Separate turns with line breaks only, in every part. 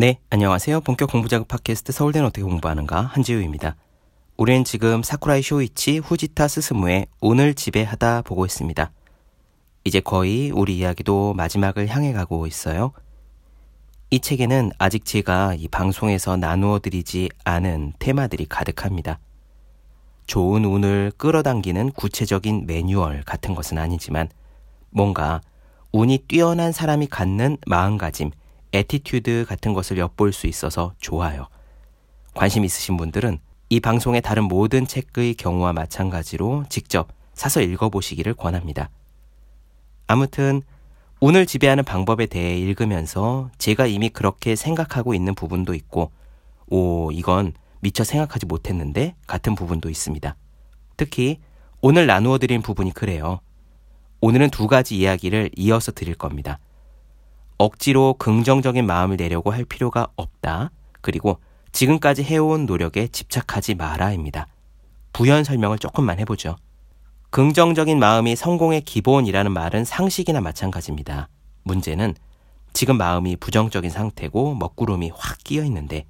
네, 안녕하세요. 본격 공부자극 팟캐스트 서울대는 어떻게 공부하는가 한지우입니다. 우리는 지금 사쿠라이 쇼이치 후지타 스스무의 오늘 집에 하다 보고 있습니다. 이제 거의 우리 이야기도 마지막을 향해 가고 있어요. 이 책에는 아직 제가 이 방송에서 나누어 드리지 않은 테마들이 가득합니다. 좋은 운을 끌어당기는 구체적인 매뉴얼 같은 것은 아니지만 뭔가 운이 뛰어난 사람이 갖는 마음가짐, attitude 같은 것을 엿볼 수 있어서 좋아요. 관심 있으신 분들은 이 방송의 다른 모든 책의 경우와 마찬가지로 직접 사서 읽어보시기를 권합니다. 아무튼 운을 지배하는 방법에 대해 읽으면서 제가 이미 그렇게 생각하고 있는 부분도 있고, 오, 이건 미처 생각하지 못했는데 같은 부분도 있습니다. 특히 오늘 나누어 드린 부분이 그래요. 오늘은 두 가지 이야기를 이어서 드릴 겁니다. 억지로 긍정적인 마음을 내려고 할 필요가 없다. 그리고 지금까지 해온 노력에 집착하지 마라입니다. 부연 설명을 조금만 해보죠. 긍정적인 마음이 성공의 기본이라는 말은 상식이나 마찬가지입니다. 문제는 지금 마음이 부정적인 상태고 먹구름이 확 끼어 있는데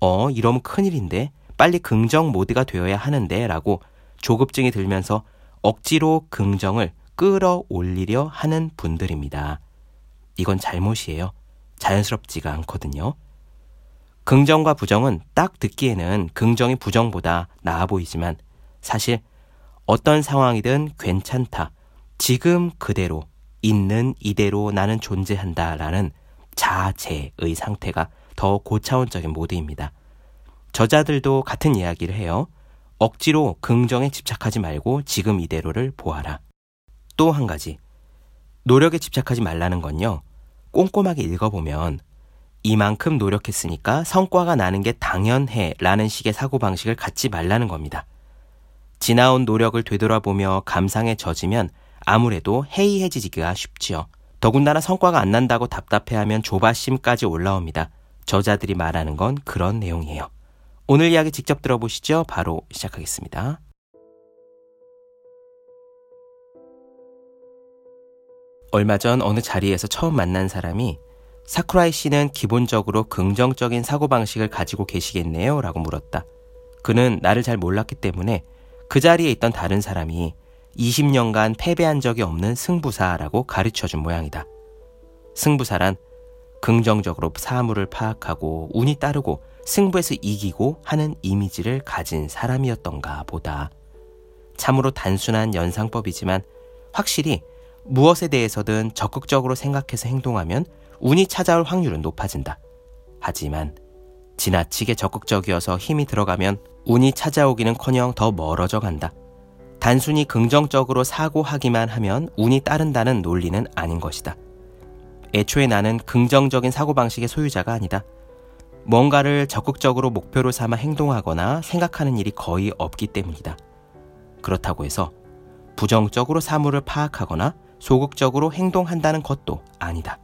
어, 이러면 큰일인데 빨리 긍정 모드가 되어야 하는데 라고 조급증이 들면서 억지로 긍정을 끌어올리려 하는 분들입니다. 이건 잘못이에요. 자연스럽지가 않거든요. 긍정과 부정은 딱 듣기에는 긍정이 부정보다 나아 보이지만 사실 어떤 상황이든 괜찮다. 지금 그대로 있는 이대로 나는 존재한다 라는 자제의 상태가 더 고차원적인 모드입니다. 저자들도 같은 이야기를 해요. 억지로 긍정에 집착하지 말고 지금 이대로를 보아라. 또 한 가지. 노력에 집착하지 말라는 건요. 꼼꼼하게 읽어보면 이만큼 노력했으니까 성과가 나는 게 당연해 라는 식의 사고방식을 갖지 말라는 겁니다. 지나온 노력을 되돌아보며 감상에 젖으면 아무래도 해이해지기가 쉽지요. 더군다나 성과가 안 난다고 답답해하면 조바심까지 올라옵니다. 저자들이 말하는 건 그런 내용이에요. 오늘 이야기 직접 들어보시죠. 바로 시작하겠습니다. 얼마 전 어느 자리에서 처음 만난 사람이 사쿠라이 씨는 기본적으로 긍정적인 사고방식을 가지고 계시겠네요? 라고 물었다. 그는 나를 잘 몰랐기 때문에 그 자리에 있던 다른 사람이 20년간 패배한 적이 없는 승부사라고 가르쳐 준 모양이다. 승부사란 긍정적으로 사물을 파악하고 운이 따르고 승부에서 이기고 하는 이미지를 가진 사람이었던가 보다. 참으로 단순한 연상법이지만 확실히 무엇에 대해서든 적극적으로 생각해서 행동하면 운이 찾아올 확률은 높아진다. 하지만 지나치게 적극적이어서 힘이 들어가면 운이 찾아오기는 커녕 더 멀어져 간다. 단순히 긍정적으로 사고하기만 하면 운이 따른다는 논리는 아닌 것이다. 애초에 나는 긍정적인 사고방식의 소유자가 아니다. 뭔가를 적극적으로 목표로 삼아 행동하거나 생각하는 일이 거의 없기 때문이다. 그렇다고 해서 부정적으로 사물을 파악하거나 소극적으로 행동한다는 것도 아니다.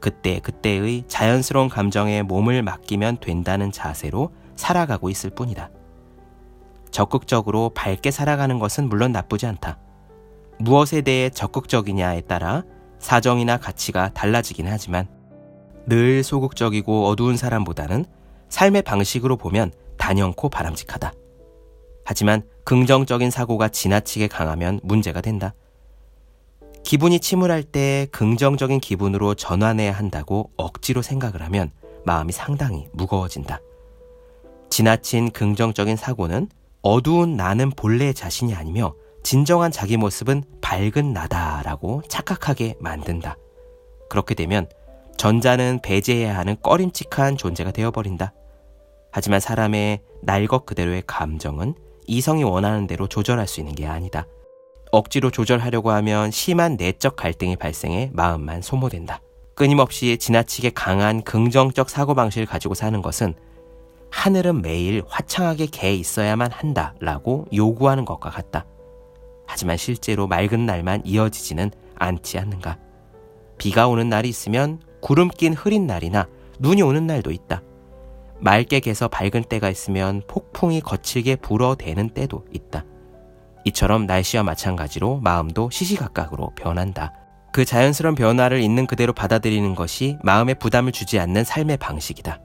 그때 그때의 자연스러운 감정에 몸을 맡기면 된다는 자세로 살아가고 있을 뿐이다. 적극적으로 밝게 살아가는 것은 물론 나쁘지 않다. 무엇에 대해 적극적이냐에 따라 사정이나 가치가 달라지긴 하지만 늘 소극적이고 어두운 사람보다는 삶의 방식으로 보면 단연코 바람직하다. 하지만 긍정적인 사고가 지나치게 강하면 문제가 된다. 기분이 침울할 때 긍정적인 기분으로 전환해야 한다고 억지로 생각을 하면 마음이 상당히 무거워진다. 지나친 긍정적인 사고는 어두운 나는 본래 자신이 아니며 진정한 자기 모습은 밝은 나다라고 착각하게 만든다. 그렇게 되면 전자는 배제해야 하는 꺼림칙한 존재가 되어버린다. 하지만 사람의 날것 그대로의 감정은 이성이 원하는 대로 조절할 수 있는 게 아니다. 억지로 조절하려고 하면 심한 내적 갈등이 발생해 마음만 소모된다. 끊임없이 지나치게 강한 긍정적 사고방식을 가지고 사는 것은 하늘은 매일 화창하게 개 있어야만 한다 라고 요구하는 것과 같다. 하지만 실제로 맑은 날만 이어지지는 않지 않는가. 비가 오는 날이 있으면 구름 낀 흐린 날이나 눈이 오는 날도 있다. 맑게 개서 밝은 때가 있으면 폭풍이 거칠게 불어대는 때도 있다. 이처럼 날씨와 마찬가지로 마음도 시시각각으로 변한다. 그 자연스러운 변화를 있는 그대로 받아들이는 것이 마음에 부담을 주지 않는 삶의 방식이다.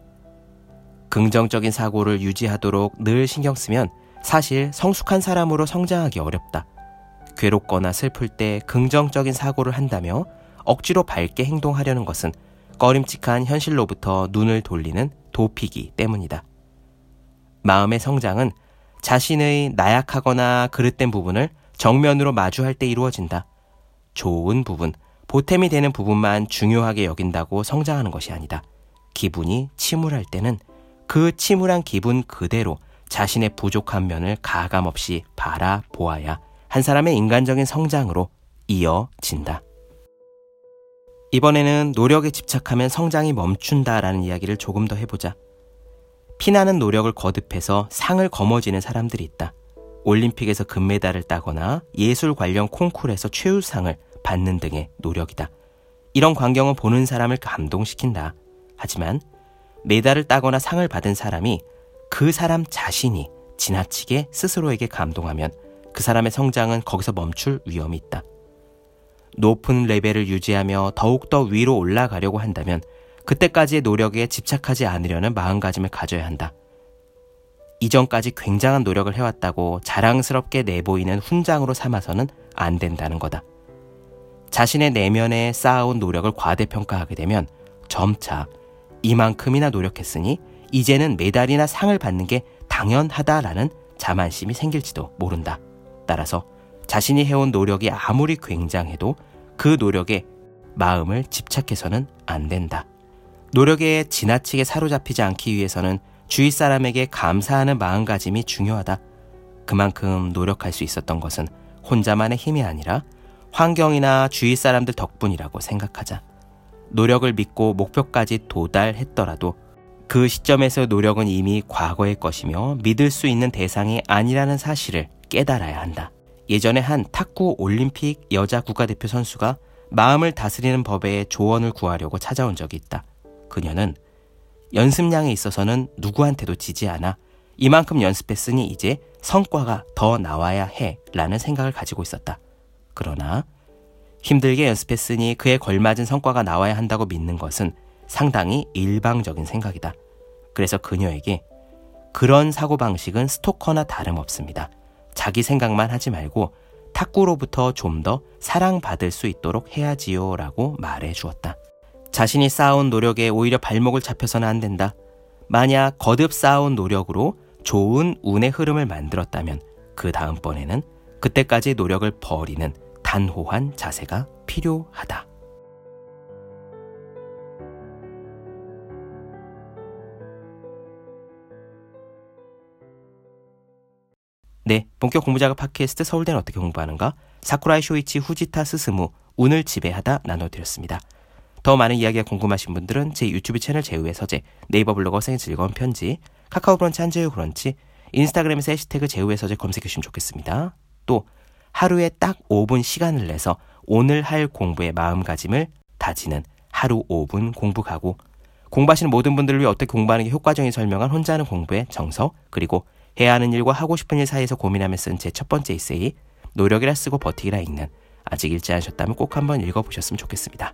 긍정적인 사고를 유지하도록 늘 신경 쓰면 사실 성숙한 사람으로 성장하기 어렵다. 괴롭거나 슬플 때 긍정적인 사고를 한다며 억지로 밝게 행동하려는 것은 꺼림칙한 현실로부터 눈을 돌리는 도피기 때문이다. 마음의 성장은 자신의 나약하거나 그릇된 부분을 정면으로 마주할 때 이루어진다. 좋은 부분, 보탬이 되는 부분만 중요하게 여긴다고 성장하는 것이 아니다. 기분이 침울할 때는 그 침울한 기분 그대로 자신의 부족한 면을 가감없이 바라보아야 한 사람의 인간적인 성장으로 이어진다. 이번에는 노력에 집착하면 성장이 멈춘다라는 이야기를 조금 더 해보자. 피나는 노력을 거듭해서 상을 거머쥐는 사람들이 있다. 올림픽에서 금메달을 따거나 예술 관련 콩쿨에서 최우상을 받는 등의 노력이다. 이런 광경은 보는 사람을 감동시킨다. 하지만 메달을 따거나 상을 받은 사람이 그 사람 자신이 지나치게 스스로에게 감동하면 그 사람의 성장은 거기서 멈출 위험이 있다. 높은 레벨을 유지하며 더욱더 위로 올라가려고 한다면 그때까지의 노력에 집착하지 않으려는 마음가짐을 가져야 한다. 이전까지 굉장한 노력을 해왔다고 자랑스럽게 내보이는 훈장으로 삼아서는 안 된다는 거다. 자신의 내면에 쌓아온 노력을 과대평가하게 되면 점차 이만큼이나 노력했으니 이제는 메달이나 상을 받는 게 당연하다라는 자만심이 생길지도 모른다. 따라서 자신이 해온 노력이 아무리 굉장해도 그 노력에 마음을 집착해서는 안 된다. 노력에 지나치게 사로잡히지 않기 위해서는 주위 사람에게 감사하는 마음가짐이 중요하다. 그만큼 노력할 수 있었던 것은 혼자만의 힘이 아니라 환경이나 주위 사람들 덕분이라고 생각하자. 노력을 믿고 목표까지 도달했더라도 그 시점에서 노력은 이미 과거의 것이며 믿을 수 있는 대상이 아니라는 사실을 깨달아야 한다. 예전에 한 탁구 올림픽 여자 국가대표 선수가 마음을 다스리는 법에 조언을 구하려고 찾아온 적이 있다. 그녀는 연습량에 있어서는 누구한테도 지지 않아 이만큼 연습했으니 이제 성과가 더 나와야 해 라는 생각을 가지고 있었다. 그러나 힘들게 연습했으니 그에 걸맞은 성과가 나와야 한다고 믿는 것은 상당히 일방적인 생각이다. 그래서 그녀에게 그런 사고방식은 스토커나 다름없습니다. 자기 생각만 하지 말고 탁구로부터 좀 더 사랑받을 수 있도록 해야지요 라고 말해 주었다. 자신이 쌓아온 노력에 오히려 발목을 잡혀서는 안 된다. 만약 거듭 쌓아온 노력으로 좋은 운의 흐름을 만들었다면 그 다음번에는 그때까지 노력을 버리는 단호한 자세가 필요하다. 네, 본격 공부작업 팟캐스트 서울대는 어떻게 공부하는가? 사쿠라이 쇼이치 후지타 스스무 운을 지배하다 나눠드렸습니다. 더 많은 이야기가 궁금하신 분들은 제 유튜브 채널 제우의 서재, 네이버 블로거 생의 즐거운 편지, 카카오 브런치 한재우 브런치, 인스타그램에서 해시태그 제우의 서재 검색해 주시면 좋겠습니다. 또 하루에 딱 5분 시간을 내서 오늘 할 공부의 마음가짐을 다지는 하루 5분 공부 가고 공부하시는 모든 분들을 위해 어떻게 공부하는 게 효과적인 설명한 혼자 하는 공부의 정석 그리고 해야 하는 일과 하고 싶은 일 사이에서 고민하며 쓴 제 첫 번째 에세이 노력이라 쓰고 버티기라 읽는 아직 읽지 않으셨다면 꼭 한번 읽어보셨으면 좋겠습니다.